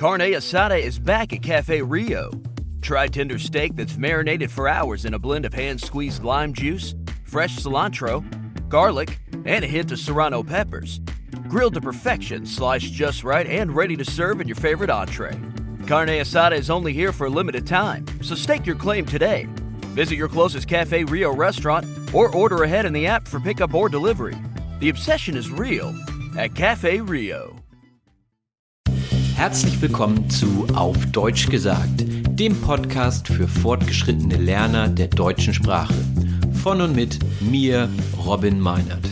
Carne Asada is back at Cafe Rio. Try tender steak that's marinated for hours in a blend of hand squeezed lime juice, fresh cilantro, garlic, and a hint of serrano peppers. Grilled to perfection, sliced just right, and ready to serve in your favorite entree. Carne Asada is only here for a limited time, so stake your claim today. Visit your closest Cafe Rio restaurant or order ahead in the app for pickup or delivery. The obsession is real at Cafe Rio. Herzlich willkommen zu Auf Deutsch gesagt, dem Podcast für fortgeschrittene Lerner der deutschen Sprache. Von und mit mir, Robin Meinert.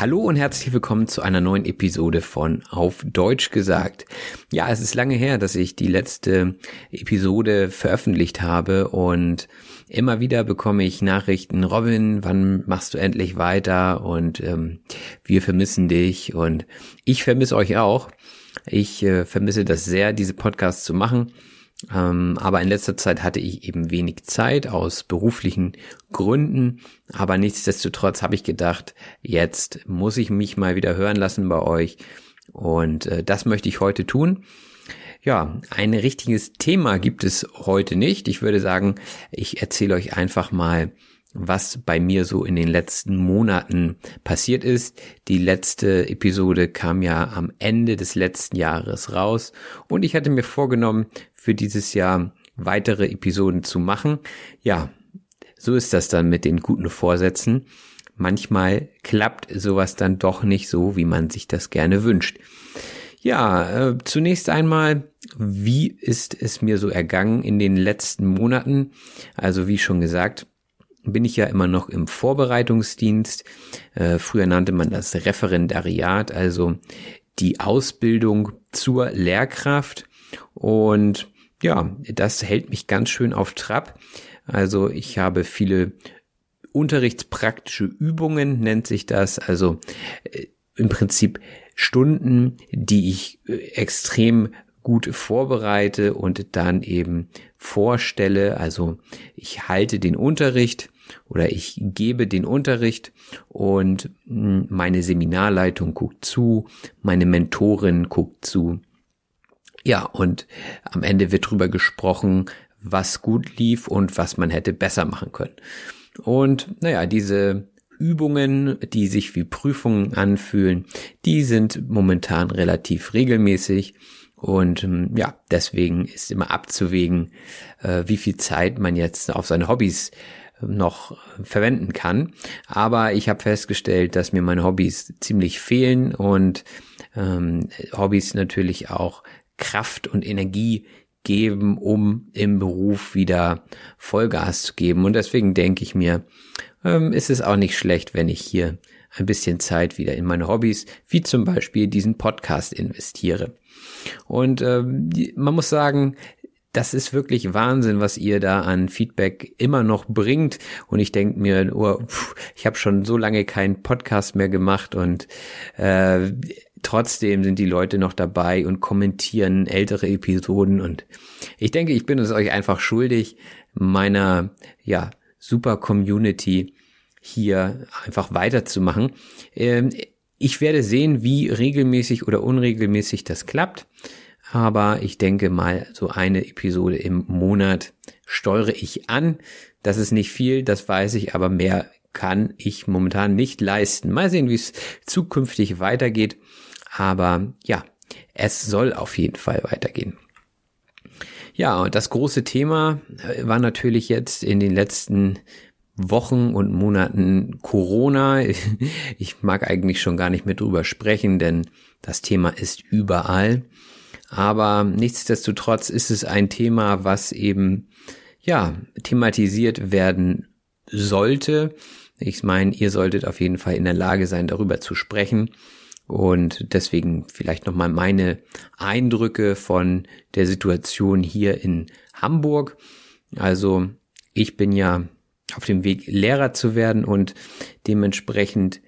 Hallo und herzlich willkommen zu einer neuen Episode von Auf Deutsch gesagt. Ja, es ist lange her, dass ich die letzte Episode veröffentlicht habe und immer wieder bekomme ich Nachrichten, Robin, wann machst du endlich weiter und ähm, wir vermissen dich und ich vermisse euch auch. Ich äh, vermisse das sehr, diese Podcasts zu machen. Ähm, aber in letzter Zeit hatte ich eben wenig Zeit aus beruflichen Gründen. Aber nichtsdestotrotz habe ich gedacht, jetzt muss ich mich mal wieder hören lassen bei euch. Und äh, das möchte ich heute tun. Ja, ein richtiges Thema gibt es heute nicht. Ich würde sagen, ich erzähle euch einfach mal, was bei mir so in den letzten Monaten passiert ist. Die letzte Episode kam ja am Ende des letzten Jahres raus und ich hatte mir vorgenommen, für dieses Jahr weitere Episoden zu machen. Ja, so ist das dann mit den guten Vorsätzen. Manchmal klappt sowas dann doch nicht so, wie man sich das gerne wünscht. Ja, äh, zunächst einmal, wie ist es mir so ergangen in den letzten Monaten? Also wie schon gesagt, bin ich ja immer noch im Vorbereitungsdienst. Äh, früher nannte man das Referendariat, also die Ausbildung zur Lehrkraft. Und ja, das hält mich ganz schön auf Trab. Also ich habe viele unterrichtspraktische Übungen, nennt sich das. Also äh, im Prinzip Stunden, die ich äh, extrem gut vorbereite und dann eben vorstelle. Also ich halte den Unterricht oder ich gebe den Unterricht und hm, meine Seminarleitung guckt zu, meine Mentorin guckt zu. Ja, und am Ende wird drüber gesprochen, was gut lief und was man hätte besser machen können. Und naja, diese Übungen, die sich wie Prüfungen anfühlen, die sind momentan relativ regelmäßig und ähm, ja, deswegen ist immer abzuwägen, äh, wie viel Zeit man jetzt auf seine Hobbys noch verwenden kann. Aber ich habe festgestellt, dass mir meine Hobbys ziemlich fehlen und ähm, Hobbys natürlich auch Kraft und Energie geben, um im Beruf wieder Vollgas zu geben. Und deswegen denke ich mir, ähm, ist es auch nicht schlecht, wenn ich hier ein bisschen Zeit wieder in meine Hobbys, wie zum Beispiel diesen Podcast investiere. Und ähm, man muss sagen, das ist wirklich Wahnsinn, was ihr da an Feedback immer noch bringt. Und ich denke mir, oh, ich habe schon so lange keinen Podcast mehr gemacht und äh, trotzdem sind die Leute noch dabei und kommentieren ältere Episoden. Und ich denke, ich bin es euch einfach schuldig, meiner ja super Community hier einfach weiterzumachen. Ähm, ich werde sehen, wie regelmäßig oder unregelmäßig das klappt. Aber ich denke mal, so eine Episode im Monat steuere ich an. Das ist nicht viel, das weiß ich, aber mehr kann ich momentan nicht leisten. Mal sehen, wie es zukünftig weitergeht. Aber ja, es soll auf jeden Fall weitergehen. Ja, und das große Thema äh, war natürlich jetzt in den letzten Wochen und Monaten Corona. Ich mag eigentlich schon gar nicht mehr drüber sprechen, denn das Thema ist überall. Aber nichtsdestotrotz ist es ein Thema, was eben, ja, thematisiert werden sollte. Ich meine, ihr solltet auf jeden Fall in der Lage sein, darüber zu sprechen. Und deswegen vielleicht nochmal meine Eindrücke von der Situation hier in Hamburg. Also ich bin ja auf dem Weg, Lehrer zu werden und dementsprechend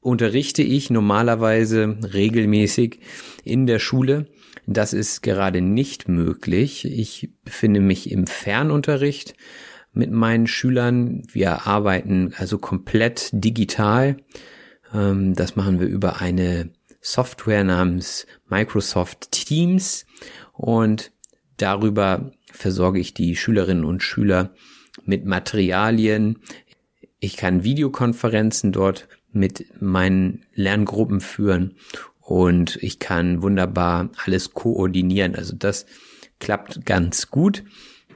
unterrichte ich normalerweise regelmäßig in der Schule. Das ist gerade nicht möglich. Ich befinde mich im Fernunterricht mit meinen Schülern. Wir arbeiten also komplett digital. Ähm, das machen wir über eine Software namens Microsoft Teams und darüber versorge ich die Schülerinnen und Schüler mit Materialien. Ich kann Videokonferenzen dort mit meinen Lerngruppen führen und ich kann wunderbar alles koordinieren. Also das klappt ganz gut.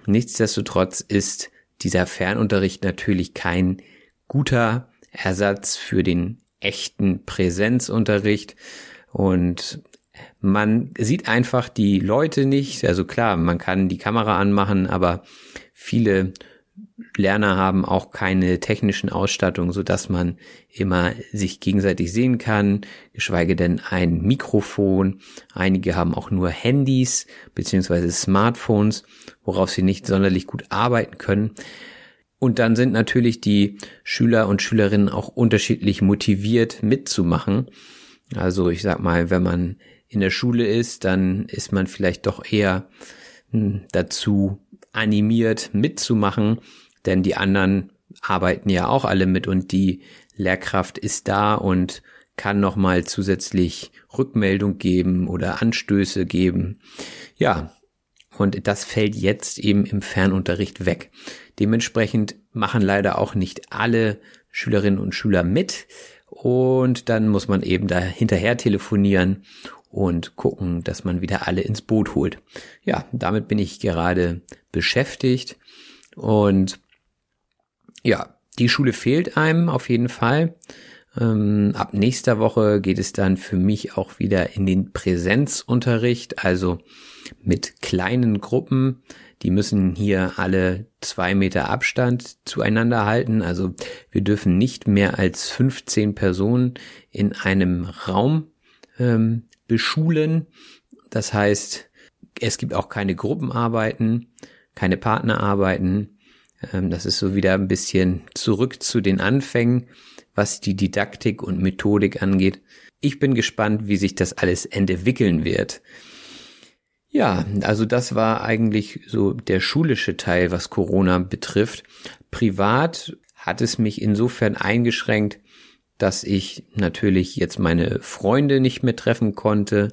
Nichtsdestotrotz ist dieser Fernunterricht natürlich kein guter Ersatz für den echten Präsenzunterricht und man sieht einfach die Leute nicht. Also klar, man kann die Kamera anmachen, aber viele Lerner haben auch keine technischen Ausstattung, so dass man immer sich gegenseitig sehen kann, geschweige denn ein Mikrofon. Einige haben auch nur Handys beziehungsweise Smartphones, worauf sie nicht sonderlich gut arbeiten können. Und dann sind natürlich die Schüler und Schülerinnen auch unterschiedlich motiviert mitzumachen. Also ich sag mal, wenn man in der Schule ist, dann ist man vielleicht doch eher hm, dazu animiert mitzumachen, denn die anderen arbeiten ja auch alle mit und die Lehrkraft ist da und kann nochmal zusätzlich Rückmeldung geben oder Anstöße geben. Ja, und das fällt jetzt eben im Fernunterricht weg. Dementsprechend machen leider auch nicht alle Schülerinnen und Schüler mit. Und dann muss man eben da hinterher telefonieren und gucken, dass man wieder alle ins Boot holt. Ja, damit bin ich gerade beschäftigt. Und ja, die Schule fehlt einem auf jeden Fall. Ähm, ab nächster Woche geht es dann für mich auch wieder in den Präsenzunterricht, also mit kleinen Gruppen. Die müssen hier alle zwei Meter Abstand zueinander halten. Also wir dürfen nicht mehr als 15 Personen in einem Raum ähm, beschulen. Das heißt, es gibt auch keine Gruppenarbeiten, keine Partnerarbeiten. Ähm, das ist so wieder ein bisschen zurück zu den Anfängen, was die Didaktik und Methodik angeht. Ich bin gespannt, wie sich das alles entwickeln wird. Ja, also das war eigentlich so der schulische Teil, was Corona betrifft. Privat hat es mich insofern eingeschränkt, dass ich natürlich jetzt meine Freunde nicht mehr treffen konnte,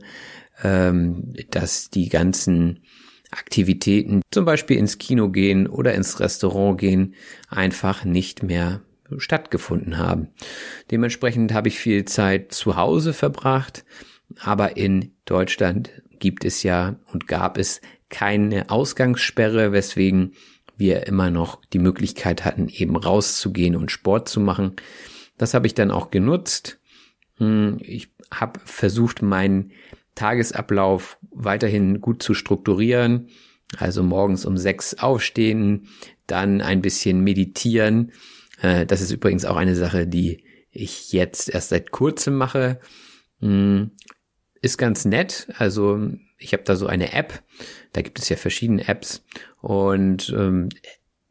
ähm, dass die ganzen Aktivitäten, zum Beispiel ins Kino gehen oder ins Restaurant gehen, einfach nicht mehr stattgefunden haben. Dementsprechend habe ich viel Zeit zu Hause verbracht, aber in Deutschland gibt es ja und gab es keine Ausgangssperre, weswegen wir immer noch die Möglichkeit hatten, eben rauszugehen und Sport zu machen. Das habe ich dann auch genutzt. Hm, ich habe versucht, meinen Tagesablauf weiterhin gut zu strukturieren. Also morgens um sechs aufstehen, dann ein bisschen meditieren. Äh, das ist übrigens auch eine Sache, die ich jetzt erst seit kurzem mache. Hm, ist ganz nett. Also ich habe da so eine App. Da gibt es ja verschiedene Apps. Und ähm,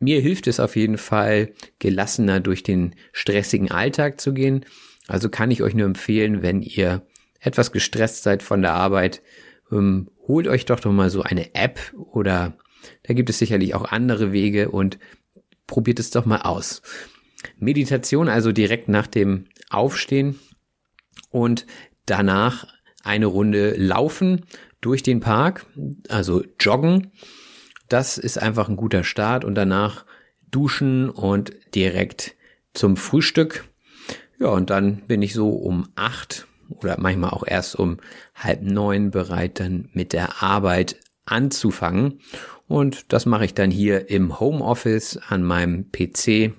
mir hilft es auf jeden Fall, gelassener durch den stressigen Alltag zu gehen. Also kann ich euch nur empfehlen, wenn ihr etwas gestresst seid von der Arbeit, ähm, holt euch doch doch mal so eine App oder da gibt es sicherlich auch andere Wege und probiert es doch mal aus. Meditation also direkt nach dem Aufstehen und danach eine Runde laufen durch den Park, also joggen. Das ist einfach ein guter Start und danach duschen und direkt zum Frühstück. Ja, und dann bin ich so um acht oder manchmal auch erst um halb neun bereit, dann mit der Arbeit anzufangen. Und das mache ich dann hier im Homeoffice an meinem PC.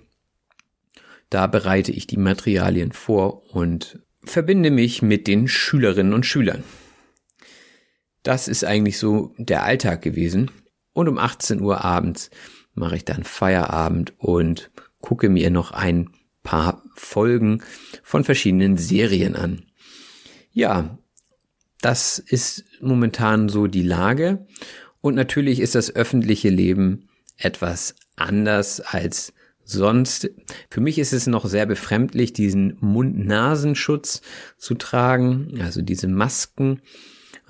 Da bereite ich die Materialien vor und verbinde mich mit den Schülerinnen und Schülern. Das ist eigentlich so der Alltag gewesen. Und um 18 Uhr abends mache ich dann Feierabend und gucke mir noch ein paar Folgen von verschiedenen Serien an. Ja, das ist momentan so die Lage. Und natürlich ist das öffentliche Leben etwas anders als sonst. Für mich ist es noch sehr befremdlich, diesen Mund-Nasenschutz zu tragen, also diese Masken.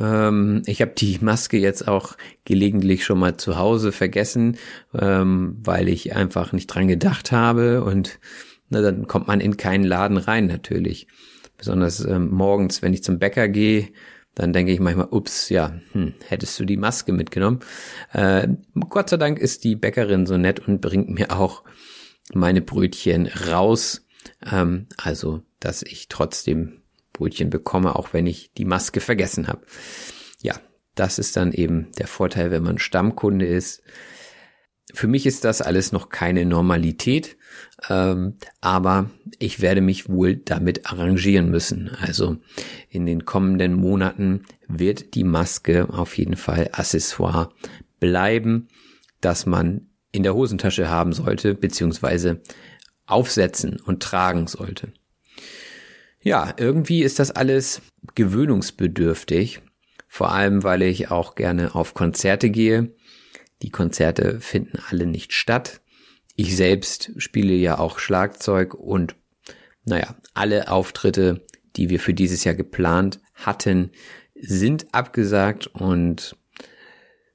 Ähm, ich habe die Maske jetzt auch gelegentlich schon mal zu Hause vergessen, ähm, weil ich einfach nicht dran gedacht habe und na, dann kommt man in keinen Laden rein natürlich. Besonders ähm, morgens, wenn ich zum Bäcker gehe, dann denke ich manchmal, ups, ja, hm, hättest du die Maske mitgenommen. Äh, Gott sei Dank ist die Bäckerin so nett und bringt mir auch meine Brötchen raus. Ähm, also, dass ich trotzdem Brötchen bekomme, auch wenn ich die Maske vergessen habe. Ja, das ist dann eben der Vorteil, wenn man Stammkunde ist. Für mich ist das alles noch keine Normalität, ähm, aber ich werde mich wohl damit arrangieren müssen. Also in den kommenden Monaten wird die Maske auf jeden Fall Accessoire bleiben, dass man in der Hosentasche haben sollte, beziehungsweise aufsetzen und tragen sollte. Ja, irgendwie ist das alles gewöhnungsbedürftig, vor allem weil ich auch gerne auf Konzerte gehe die Konzerte finden alle nicht statt. Ich selbst spiele ja auch Schlagzeug und naja, alle Auftritte, die wir für dieses Jahr geplant hatten, sind abgesagt und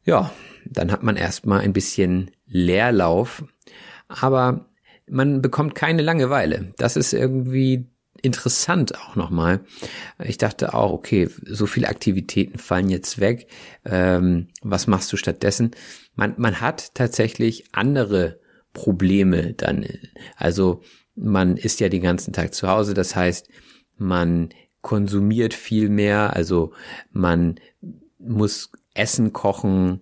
ja, dann hat man erstmal ein bisschen Leerlauf, aber man bekommt keine Langeweile. Das ist irgendwie interessant auch nochmal. Ich dachte auch, okay, so viele Aktivitäten fallen jetzt weg. Ähm, was machst du stattdessen? Man, man hat tatsächlich andere Probleme dann. Also man ist ja den ganzen Tag zu Hause. Das heißt, man konsumiert viel mehr. Also man muss Essen kochen,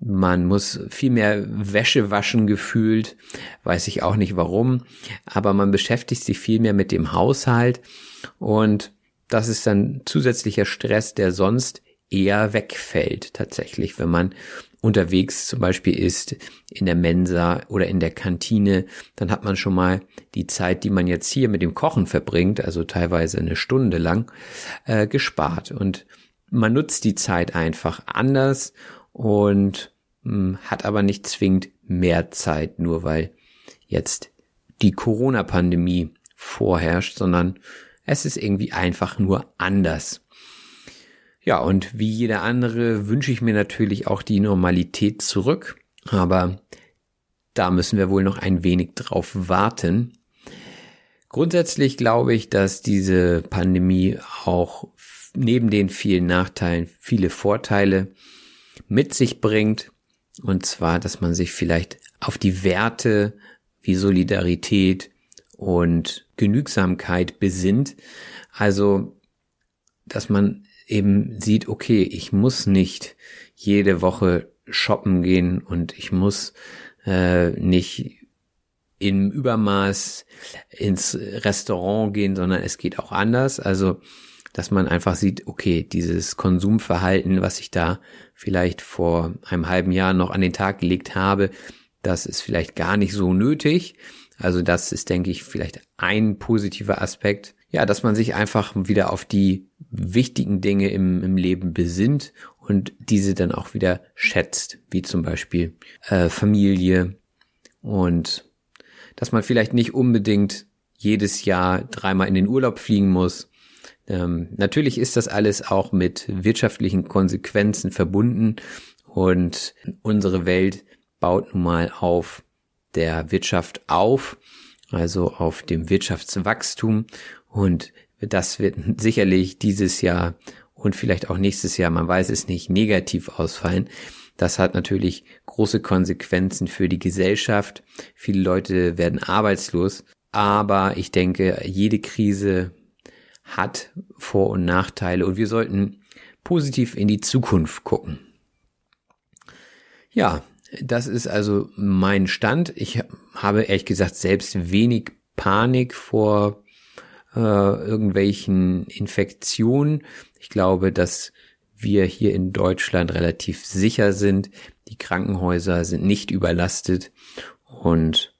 man muss viel mehr Wäsche waschen gefühlt, weiß ich auch nicht warum, aber man beschäftigt sich viel mehr mit dem Haushalt und das ist dann zusätzlicher Stress, der sonst eher wegfällt tatsächlich, wenn man unterwegs zum Beispiel ist, in der Mensa oder in der Kantine, dann hat man schon mal die Zeit, die man jetzt hier mit dem Kochen verbringt, also teilweise eine Stunde lang, äh, gespart. Und man nutzt die Zeit einfach anders und mh, hm, hat aber nicht zwingend mehr Zeit, nur weil jetzt die Corona-Pandemie vorherrscht, sondern es ist irgendwie einfach nur anders. Ja, und wie jeder andere wünsche ich mir natürlich auch die Normalität zurück, aber da müssen wir wohl noch ein wenig drauf warten. Grundsätzlich glaube ich, dass diese Pandemie auch neben den vielen Nachteilen viele Vorteile mit sich bringt. Und zwar, dass man sich vielleicht auf die Werte wie Solidarität und Genügsamkeit besinnt. Also, dass man eben sieht, okay, ich muss nicht jede Woche shoppen gehen und ich muss äh, nicht im Übermaß ins Restaurant gehen, sondern es geht auch anders. Also dass man einfach sieht, okay, dieses Konsumverhalten, was ich da vielleicht vor einem halben Jahr noch an den Tag gelegt habe, das ist vielleicht gar nicht so nötig. Also das ist, denke ich, vielleicht ein positiver Aspekt. ja, dass man sich einfach wieder auf die wichtigen Dinge im, im Leben besinnt und diese dann auch wieder schätzt, wie zum Beispiel äh, Familie und dass man vielleicht nicht unbedingt jedes Jahr dreimal in den Urlaub fliegen muss. Ähm, natürlich ist das alles auch mit wirtschaftlichen Konsequenzen verbunden und unsere Welt baut nun mal auf der Wirtschaft auf, also auf dem Wirtschaftswachstum und das wird sicherlich dieses Jahr und vielleicht auch nächstes Jahr, man weiß es nicht, negativ ausfallen. Das hat natürlich große Konsequenzen für die Gesellschaft. Viele Leute werden arbeitslos. Aber ich denke, jede Krise hat Vor- und Nachteile und wir sollten positiv in die Zukunft gucken. Ja, das ist also mein Stand. Ich habe ehrlich gesagt selbst wenig Panik vor äh, irgendwelchen Infektionen. Ich glaube, dass wir hier in Deutschland relativ sicher sind. Die Krankenhäuser sind nicht überlastet und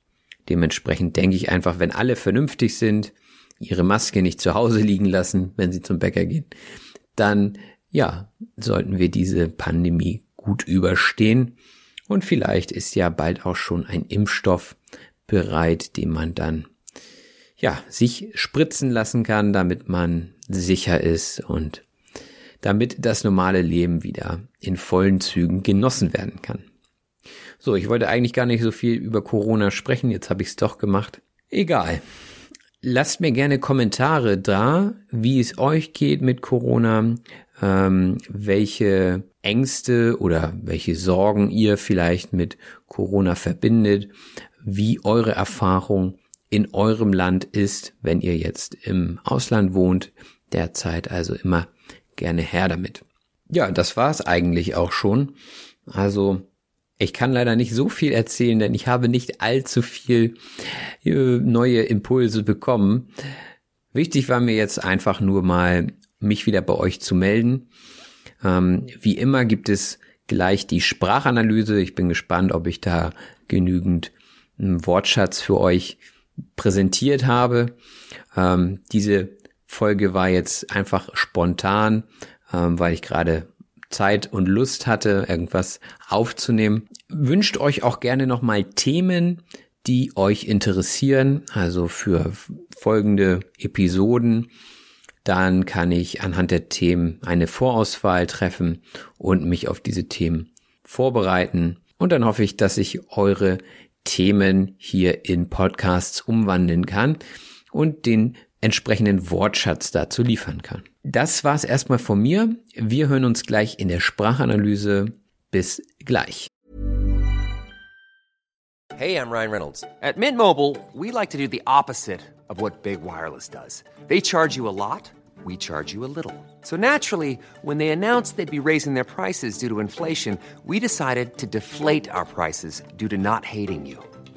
dementsprechend denke ich einfach, wenn alle vernünftig sind, ihre Maske nicht zu Hause liegen lassen, wenn sie zum Bäcker gehen, dann ja, sollten wir diese Pandemie gut überstehen. Und vielleicht ist ja bald auch schon ein Impfstoff bereit, den man dann ja, sich spritzen lassen kann, damit man sicher ist und damit das normale Leben wieder in vollen Zügen genossen werden kann. So, ich wollte eigentlich gar nicht so viel über Corona sprechen, jetzt habe ich es doch gemacht. Egal. Lasst mir gerne Kommentare da, wie es euch geht mit Corona, ähm, welche Ängste oder welche Sorgen ihr vielleicht mit Corona verbindet, wie eure Erfahrung in eurem Land ist, wenn ihr jetzt im Ausland wohnt, derzeit also immer gerne her damit. Ja, das war's eigentlich auch schon. Also ich kann leider nicht so viel erzählen, denn ich habe nicht allzu viel äh, neue Impulse bekommen. Wichtig war mir jetzt einfach nur mal, mich wieder bei euch zu melden. Ähm, wie immer gibt es gleich die Sprachanalyse. Ich bin gespannt, ob ich da genügend einen Wortschatz für euch präsentiert habe. Ähm, diese Folge war jetzt einfach spontan, ähm, weil ich gerade Zeit und Lust hatte, irgendwas aufzunehmen. Wünscht euch auch gerne nochmal Themen, die euch interessieren, also für folgende Episoden. Dann kann ich anhand der Themen eine Vorauswahl treffen und mich auf diese Themen vorbereiten. Und dann hoffe ich, dass ich eure Themen hier in Podcasts umwandeln kann und den entsprechenden Wortschatz dazu liefern kann. Das war's erstmal von mir. Wir hören uns gleich in der Sprachanalyse. Bis gleich. Hey, I'm Ryan Reynolds. At Mint Mobile, we like to do the opposite of what Big Wireless does. They charge you a lot, we charge you a little. So naturally, when they announced they'd be raising their prices due to inflation, we decided to deflate our prices due to not hating you.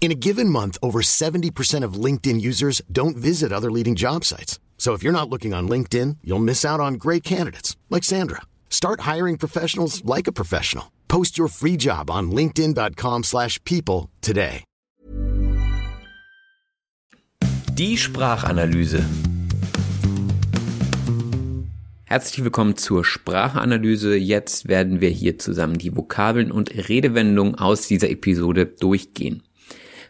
In a given month, over 70% of LinkedIn users don't visit other leading job sites. So if you're not looking on LinkedIn, you'll miss out on great candidates like Sandra. Start hiring professionals like a professional. Post your free job on linkedin.com/people today. Die Sprachanalyse. Herzlich willkommen zur Sprachanalyse. Jetzt werden wir hier zusammen die Vokabeln und Redewendungen aus dieser Episode durchgehen.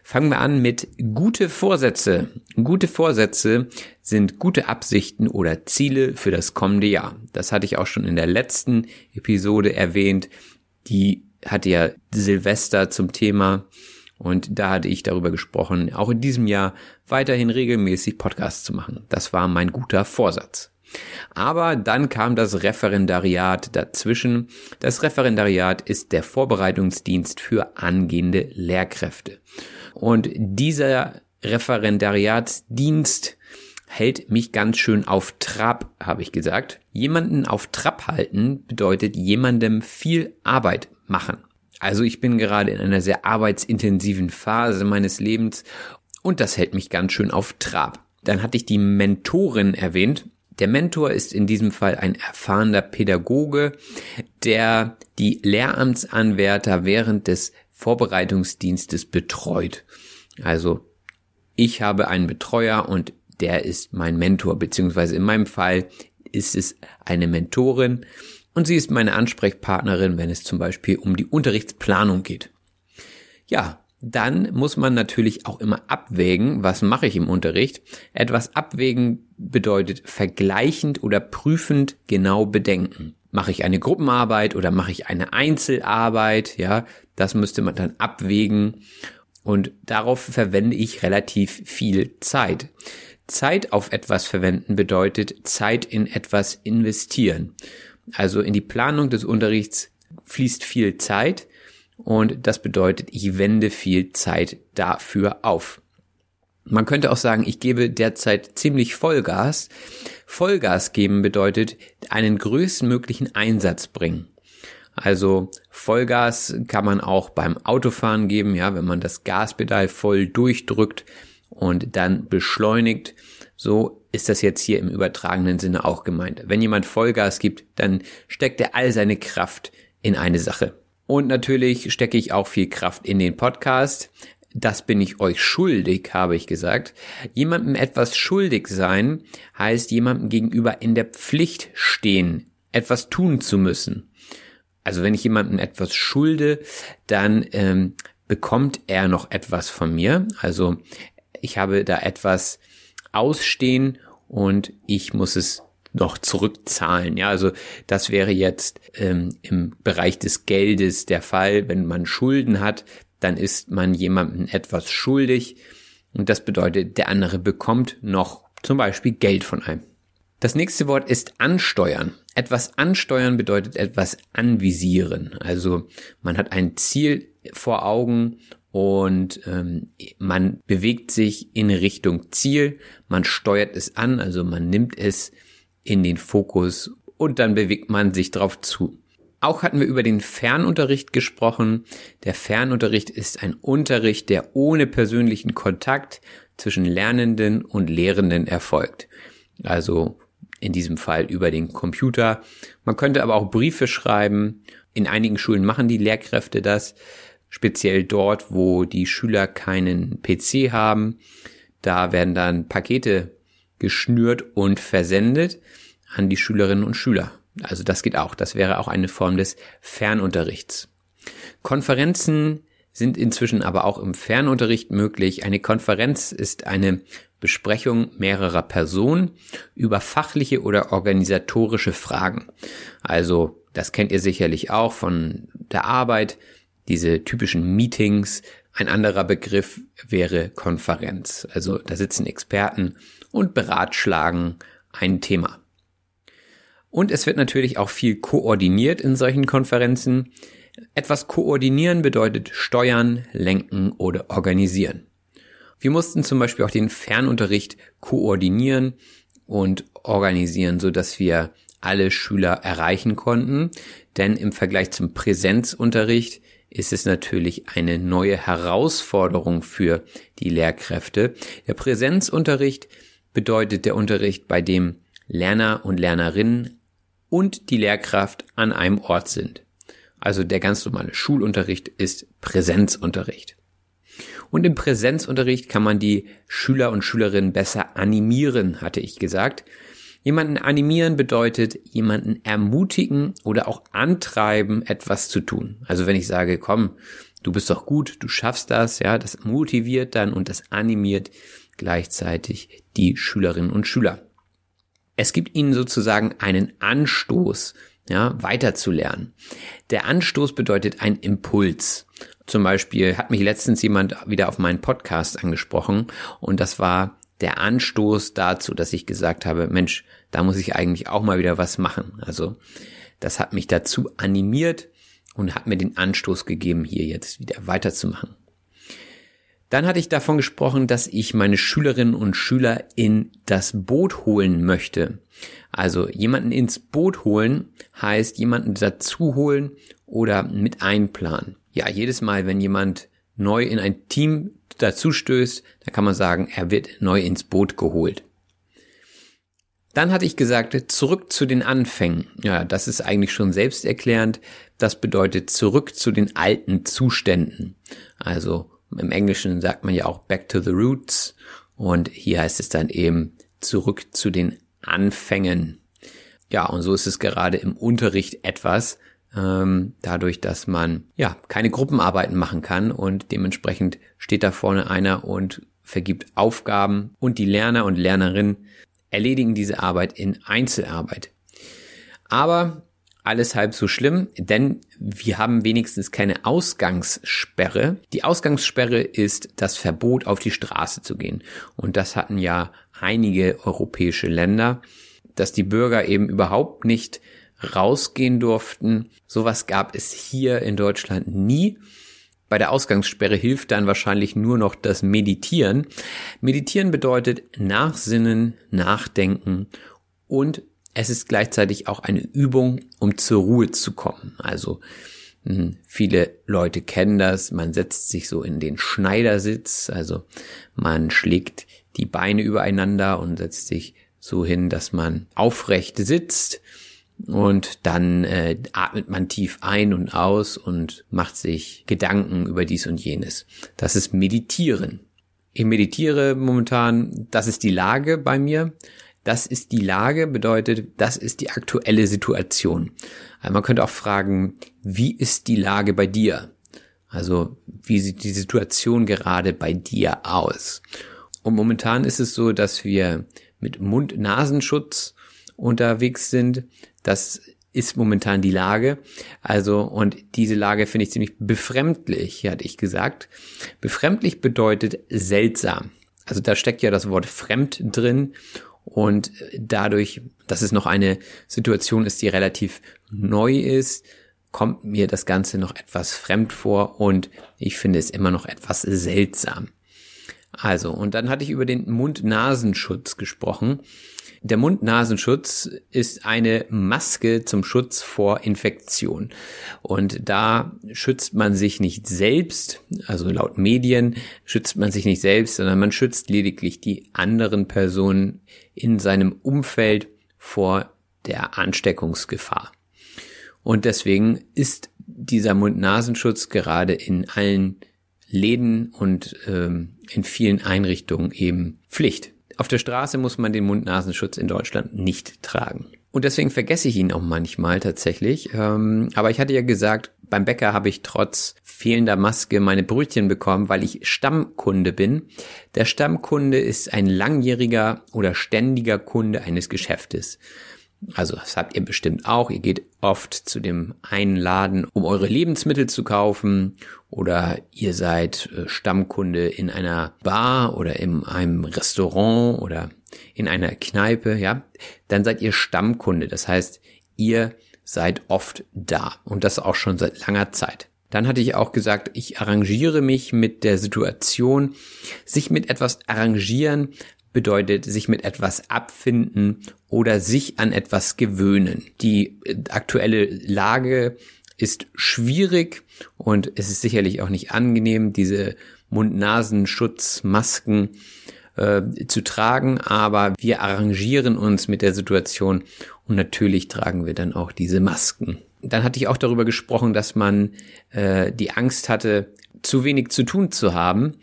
Fangen wir an mit gute Vorsätze. Gute Vorsätze sind gute Absichten oder Ziele für das kommende Jahr. Das hatte ich auch schon in der letzten Episode erwähnt. Die hatte ja Silvester zum Thema und da hatte ich darüber gesprochen, auch in diesem Jahr weiterhin regelmäßig Podcasts zu machen. Das war mein guter Vorsatz. Aber dann kam das Referendariat dazwischen. Das Referendariat ist der Vorbereitungsdienst für angehende Lehrkräfte. Und dieser Referendariatsdienst hält mich ganz schön auf Trab, habe ich gesagt. Jemanden auf Trab halten bedeutet jemandem viel Arbeit machen. Also ich bin gerade in einer sehr arbeitsintensiven Phase meines Lebens und das hält mich ganz schön auf Trab. Dann hatte ich die Mentorin erwähnt. Der Mentor ist in diesem Fall ein erfahrener Pädagoge, der die Lehramtsanwärter während des Vorbereitungsdienstes betreut. Also ich habe einen Betreuer und der ist mein Mentor, beziehungsweise in meinem Fall ist es eine Mentorin und sie ist meine Ansprechpartnerin, wenn es zum Beispiel um die Unterrichtsplanung geht. Ja, dann muss man natürlich auch immer abwägen, was mache ich im Unterricht. Etwas abwägen bedeutet vergleichend oder prüfend genau bedenken. Mache ich eine Gruppenarbeit oder mache ich eine Einzelarbeit? Ja, das müsste man dann abwägen. Und darauf verwende ich relativ viel Zeit. Zeit auf etwas verwenden bedeutet Zeit in etwas investieren. Also in die Planung des Unterrichts fließt viel Zeit und das bedeutet, ich wende viel Zeit dafür auf. Man könnte auch sagen, ich gebe derzeit ziemlich Vollgas. Vollgas geben bedeutet einen größtmöglichen Einsatz bringen. Also Vollgas kann man auch beim Autofahren geben, ja, wenn man das Gaspedal voll durchdrückt und dann beschleunigt. So ist das jetzt hier im übertragenen Sinne auch gemeint. Wenn jemand Vollgas gibt, dann steckt er all seine Kraft in eine Sache. Und natürlich stecke ich auch viel Kraft in den Podcast. Das bin ich euch schuldig, habe ich gesagt. Jemandem etwas schuldig sein heißt jemandem gegenüber in der Pflicht stehen, etwas tun zu müssen. Also wenn ich jemandem etwas schulde, dann ähm, bekommt er noch etwas von mir. Also ich habe da etwas ausstehen und ich muss es noch zurückzahlen. Ja, also das wäre jetzt ähm, im Bereich des Geldes der Fall. Wenn man Schulden hat, dann ist man jemandem etwas schuldig und das bedeutet, der andere bekommt noch zum Beispiel Geld von einem. Das nächste Wort ist ansteuern. Etwas ansteuern bedeutet etwas anvisieren. Also man hat ein Ziel vor Augen und ähm, man bewegt sich in Richtung Ziel, man steuert es an, also man nimmt es in den Fokus und dann bewegt man sich drauf zu. Auch hatten wir über den Fernunterricht gesprochen. Der Fernunterricht ist ein Unterricht, der ohne persönlichen Kontakt zwischen Lernenden und Lehrenden erfolgt. Also in diesem Fall über den Computer. Man könnte aber auch Briefe schreiben. In einigen Schulen machen die Lehrkräfte das, speziell dort, wo die Schüler keinen PC haben. Da werden dann Pakete geschnürt und versendet an die Schülerinnen und Schüler. Also das geht auch. Das wäre auch eine Form des Fernunterrichts. Konferenzen sind inzwischen aber auch im Fernunterricht möglich. Eine Konferenz ist eine Besprechung mehrerer Personen über fachliche oder organisatorische Fragen. Also das kennt ihr sicherlich auch von der Arbeit, diese typischen Meetings. Ein anderer Begriff wäre Konferenz. Also da sitzen Experten und beratschlagen ein Thema. Und es wird natürlich auch viel koordiniert in solchen Konferenzen. Etwas koordinieren bedeutet steuern, lenken oder organisieren. Wir mussten zum Beispiel auch den Fernunterricht koordinieren und organisieren, so dass wir alle Schüler erreichen konnten. Denn im Vergleich zum Präsenzunterricht ist es natürlich eine neue Herausforderung für die Lehrkräfte. Der Präsenzunterricht bedeutet der Unterricht, bei dem Lerner und Lernerinnen und die Lehrkraft an einem Ort sind. Also der ganz normale Schulunterricht ist Präsenzunterricht. Und im Präsenzunterricht kann man die Schüler und Schülerinnen besser animieren, hatte ich gesagt. Jemanden animieren bedeutet jemanden ermutigen oder auch antreiben, etwas zu tun. Also wenn ich sage, komm, du bist doch gut, du schaffst das, ja, das motiviert dann und das animiert gleichzeitig die Schülerinnen und Schüler. Es gibt ihnen sozusagen einen Anstoß, ja, weiterzulernen. Der Anstoß bedeutet ein Impuls. Zum Beispiel hat mich letztens jemand wieder auf meinen Podcast angesprochen und das war der Anstoß dazu, dass ich gesagt habe, Mensch, da muss ich eigentlich auch mal wieder was machen. Also das hat mich dazu animiert und hat mir den Anstoß gegeben, hier jetzt wieder weiterzumachen. Dann hatte ich davon gesprochen, dass ich meine Schülerinnen und Schüler in das Boot holen möchte. Also jemanden ins Boot holen heißt jemanden dazu holen oder mit einplanen. Ja, jedes Mal, wenn jemand neu in ein Team dazu stößt, dann kann man sagen, er wird neu ins Boot geholt. Dann hatte ich gesagt, zurück zu den Anfängen. Ja, das ist eigentlich schon selbsterklärend. Das bedeutet zurück zu den alten Zuständen. Also im Englischen sagt man ja auch back to the roots. Und hier heißt es dann eben zurück zu den Anfängen. Ja, und so ist es gerade im Unterricht etwas, ähm, dadurch, dass man ja keine Gruppenarbeiten machen kann und dementsprechend steht da vorne einer und vergibt Aufgaben und die Lerner und Lernerinnen erledigen diese Arbeit in Einzelarbeit. Aber alles halb so schlimm, denn wir haben wenigstens keine Ausgangssperre. Die Ausgangssperre ist das Verbot, auf die Straße zu gehen. Und das hatten ja einige europäische Länder, dass die Bürger eben überhaupt nicht rausgehen durften. Sowas gab es hier in Deutschland nie. Bei der Ausgangssperre hilft dann wahrscheinlich nur noch das Meditieren. Meditieren bedeutet nachsinnen, nachdenken und es ist gleichzeitig auch eine Übung, um zur Ruhe zu kommen. Also hm, viele Leute kennen das, man setzt sich so in den Schneidersitz, also man schlägt die Beine übereinander und setzt sich so hin, dass man aufrecht sitzt und dann äh, atmet man tief ein und aus und macht sich Gedanken über dies und jenes. Das ist Meditieren. Ich meditiere momentan, das ist die Lage bei mir. Das ist die Lage bedeutet, das ist die aktuelle Situation. Also man könnte auch fragen, wie ist die Lage bei dir? Also wie sieht die Situation gerade bei dir aus? Und momentan ist es so, dass wir mit Mund-Nasenschutz unterwegs sind. Das ist momentan die Lage. Also, und diese Lage finde ich ziemlich befremdlich, hatte ich gesagt. Befremdlich bedeutet seltsam. Also da steckt ja das Wort fremd drin und dadurch, dass es noch eine Situation ist, die relativ neu ist, kommt mir das Ganze noch etwas fremd vor und ich finde es immer noch etwas seltsam. Also, und dann hatte ich über den Mund-Nasenschutz gesprochen. Der Mund-Nasenschutz ist eine Maske zum Schutz vor Infektion. Und da schützt man sich nicht selbst, also laut Medien schützt man sich nicht selbst, sondern man schützt lediglich die anderen Personen in seinem Umfeld vor der Ansteckungsgefahr. Und deswegen ist dieser Mund-Nasenschutz gerade in allen Läden und ähm, in vielen Einrichtungen eben Pflicht. Auf der Straße muss man den Mund-Nasenschutz in Deutschland nicht tragen. Und deswegen vergesse ich ihn auch manchmal tatsächlich. Ähm, aber ich hatte ja gesagt, beim Bäcker habe ich trotz fehlender Maske meine Brötchen bekommen, weil ich Stammkunde bin. Der Stammkunde ist ein langjähriger oder ständiger Kunde eines Geschäftes. Also das habt ihr bestimmt auch. Ihr geht oft zu dem einen Laden, um eure Lebensmittel zu kaufen oder ihr seid äh, Stammkunde in einer Bar oder in einem Restaurant oder in einer Kneipe, ja, dann seid ihr Stammkunde. Das heißt, ihr seid oft da und das auch schon seit langer Zeit. Dann hatte ich auch gesagt, ich arrangiere mich mit der Situation. Sich mit etwas arrangieren bedeutet sich mit etwas abfinden oder sich an etwas gewöhnen. Die aktuelle Lage ist schwierig und es ist sicherlich auch nicht angenehm, diese Mund-Nasen-Schutzmasken äh, zu tragen, aber wir arrangieren uns mit der Situation und natürlich tragen wir dann auch diese Masken. Dann hatte ich auch darüber gesprochen, dass man äh, die Angst hatte, zu wenig zu tun zu haben.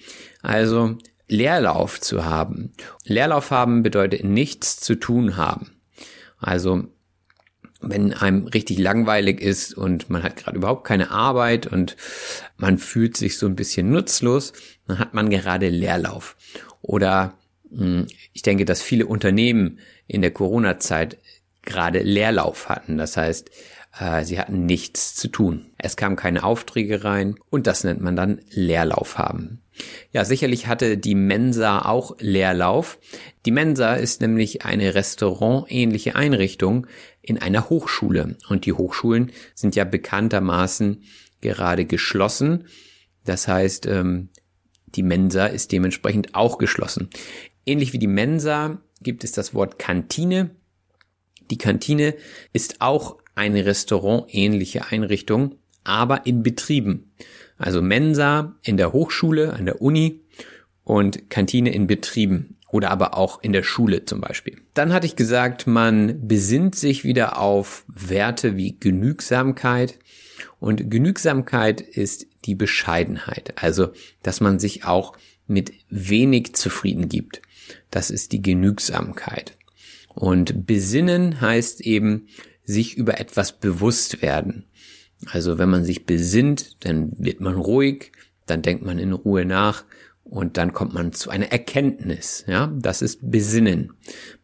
Also Leerlauf zu haben. Leerlauf haben bedeutet nichts zu tun haben. Also wenn einem richtig langweilig ist und man hat gerade überhaupt keine Arbeit und man fühlt sich so ein bisschen nutzlos, dann hat man gerade Leerlauf. Oder hm, ich denke, dass viele Unternehmen in der Corona-Zeit gerade Leerlauf hatten. Das heißt, sie hatten nichts zu tun. Es kamen keine Aufträge rein und das nennt man dann Leerlauf haben. Ja, sicherlich hatte die Mensa auch Leerlauf. Die Mensa ist nämlich eine restaurantähnliche Einrichtung in einer Hochschule. Und die Hochschulen sind ja bekanntermaßen gerade geschlossen. Das heißt, ähm, die Mensa ist dementsprechend auch geschlossen. Ähnlich wie die Mensa gibt es das Wort Kantine. Die Kantine ist auch eine restaurantähnliche Einrichtung, aber in Betrieben. Also Mensa in der Hochschule, an der Uni und Kantine in Betrieben oder aber auch in der Schule zum Beispiel. Dann hatte ich gesagt, man besinnt sich wieder auf Werte wie Genügsamkeit. Und Genügsamkeit ist die Bescheidenheit, also dass man sich auch mit wenig zufrieden gibt. Das ist die Genügsamkeit. Und besinnen heißt eben sich über etwas bewusst werden. Also wenn man sich besinnt, dann wird man ruhig, dann denkt man in Ruhe nach und dann kommt man zu einer Erkenntnis. Ja, das ist Besinnen.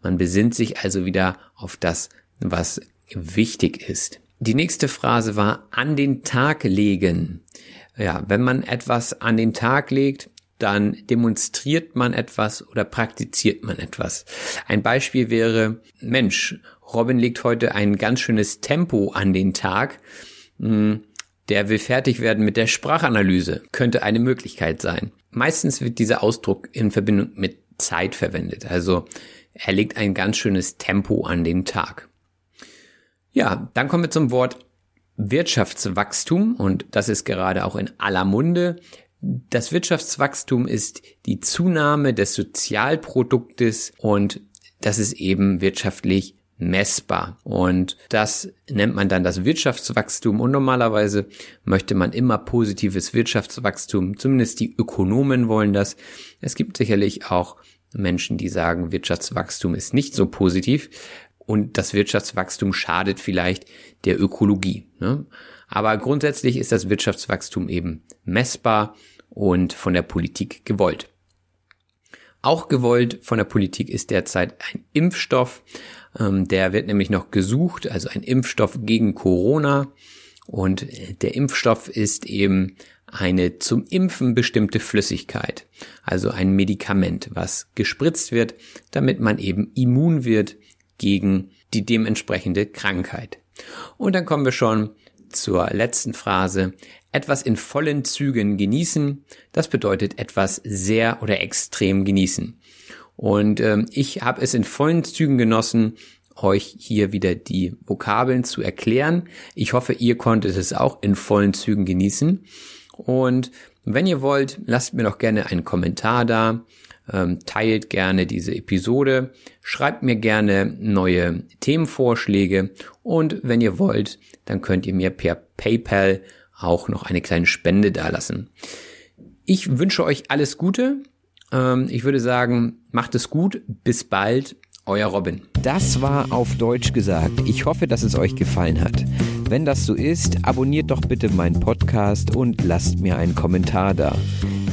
Man besinnt sich also wieder auf das, was wichtig ist. Die nächste Phrase war an den Tag legen. Ja, wenn man etwas an den Tag legt, dann demonstriert man etwas oder praktiziert man etwas. Ein Beispiel wäre, Mensch, Robin legt heute ein ganz schönes Tempo an den Tag. Hm, der will fertig werden mit der Sprachanalyse. Könnte eine Möglichkeit sein. Meistens wird dieser Ausdruck in Verbindung mit Zeit verwendet. Also er legt ein ganz schönes Tempo an den Tag. Ja, dann kommen wir zum Wort Wirtschaftswachstum und das ist gerade auch in aller Munde. Das Wirtschaftswachstum ist die Zunahme des Sozialproduktes und das ist eben wirtschaftlich messbar. Und das nennt man dann das Wirtschaftswachstum. Und normalerweise möchte man immer positives Wirtschaftswachstum. Zumindest die Ökonomen wollen das. Es gibt sicherlich auch Menschen, die sagen, Wirtschaftswachstum ist nicht so positiv. Und das Wirtschaftswachstum schadet vielleicht der Ökologie. Ne? Aber grundsätzlich ist das Wirtschaftswachstum eben messbar und von der Politik gewollt. Auch gewollt von der Politik ist derzeit ein Impfstoff. Ähm, der wird nämlich noch gesucht, also ein Impfstoff gegen Corona. Und der Impfstoff ist eben eine zum Impfen bestimmte Flüssigkeit, also ein Medikament, was gespritzt wird, damit man eben immun wird gegen die dementsprechende Krankheit. Und dann kommen wir schon zur letzten Phrase. Etwas in vollen Zügen genießen, das bedeutet etwas sehr oder extrem genießen. Und ähm, ich habe es in vollen Zügen genossen, euch hier wieder die Vokabeln zu erklären. Ich hoffe, ihr konntet es auch in vollen Zügen genießen. Und wenn ihr wollt, lasst mir doch gerne einen Kommentar da, ähm, teilt gerne diese Episode, schreibt mir gerne neue Themenvorschläge und wenn ihr wollt, dann könnt ihr mir per PayPal auch noch eine kleine Spende dalassen. Ich wünsche euch alles Gute ähm, ich würde sagen, macht es gut. Bis bald. Euer Robin. Das war auf Deutsch gesagt. Ich hoffe, dass es euch gefallen hat. Wenn das so ist, abonniert doch bitte meinen Podcast und lasst mir einen Kommentar da.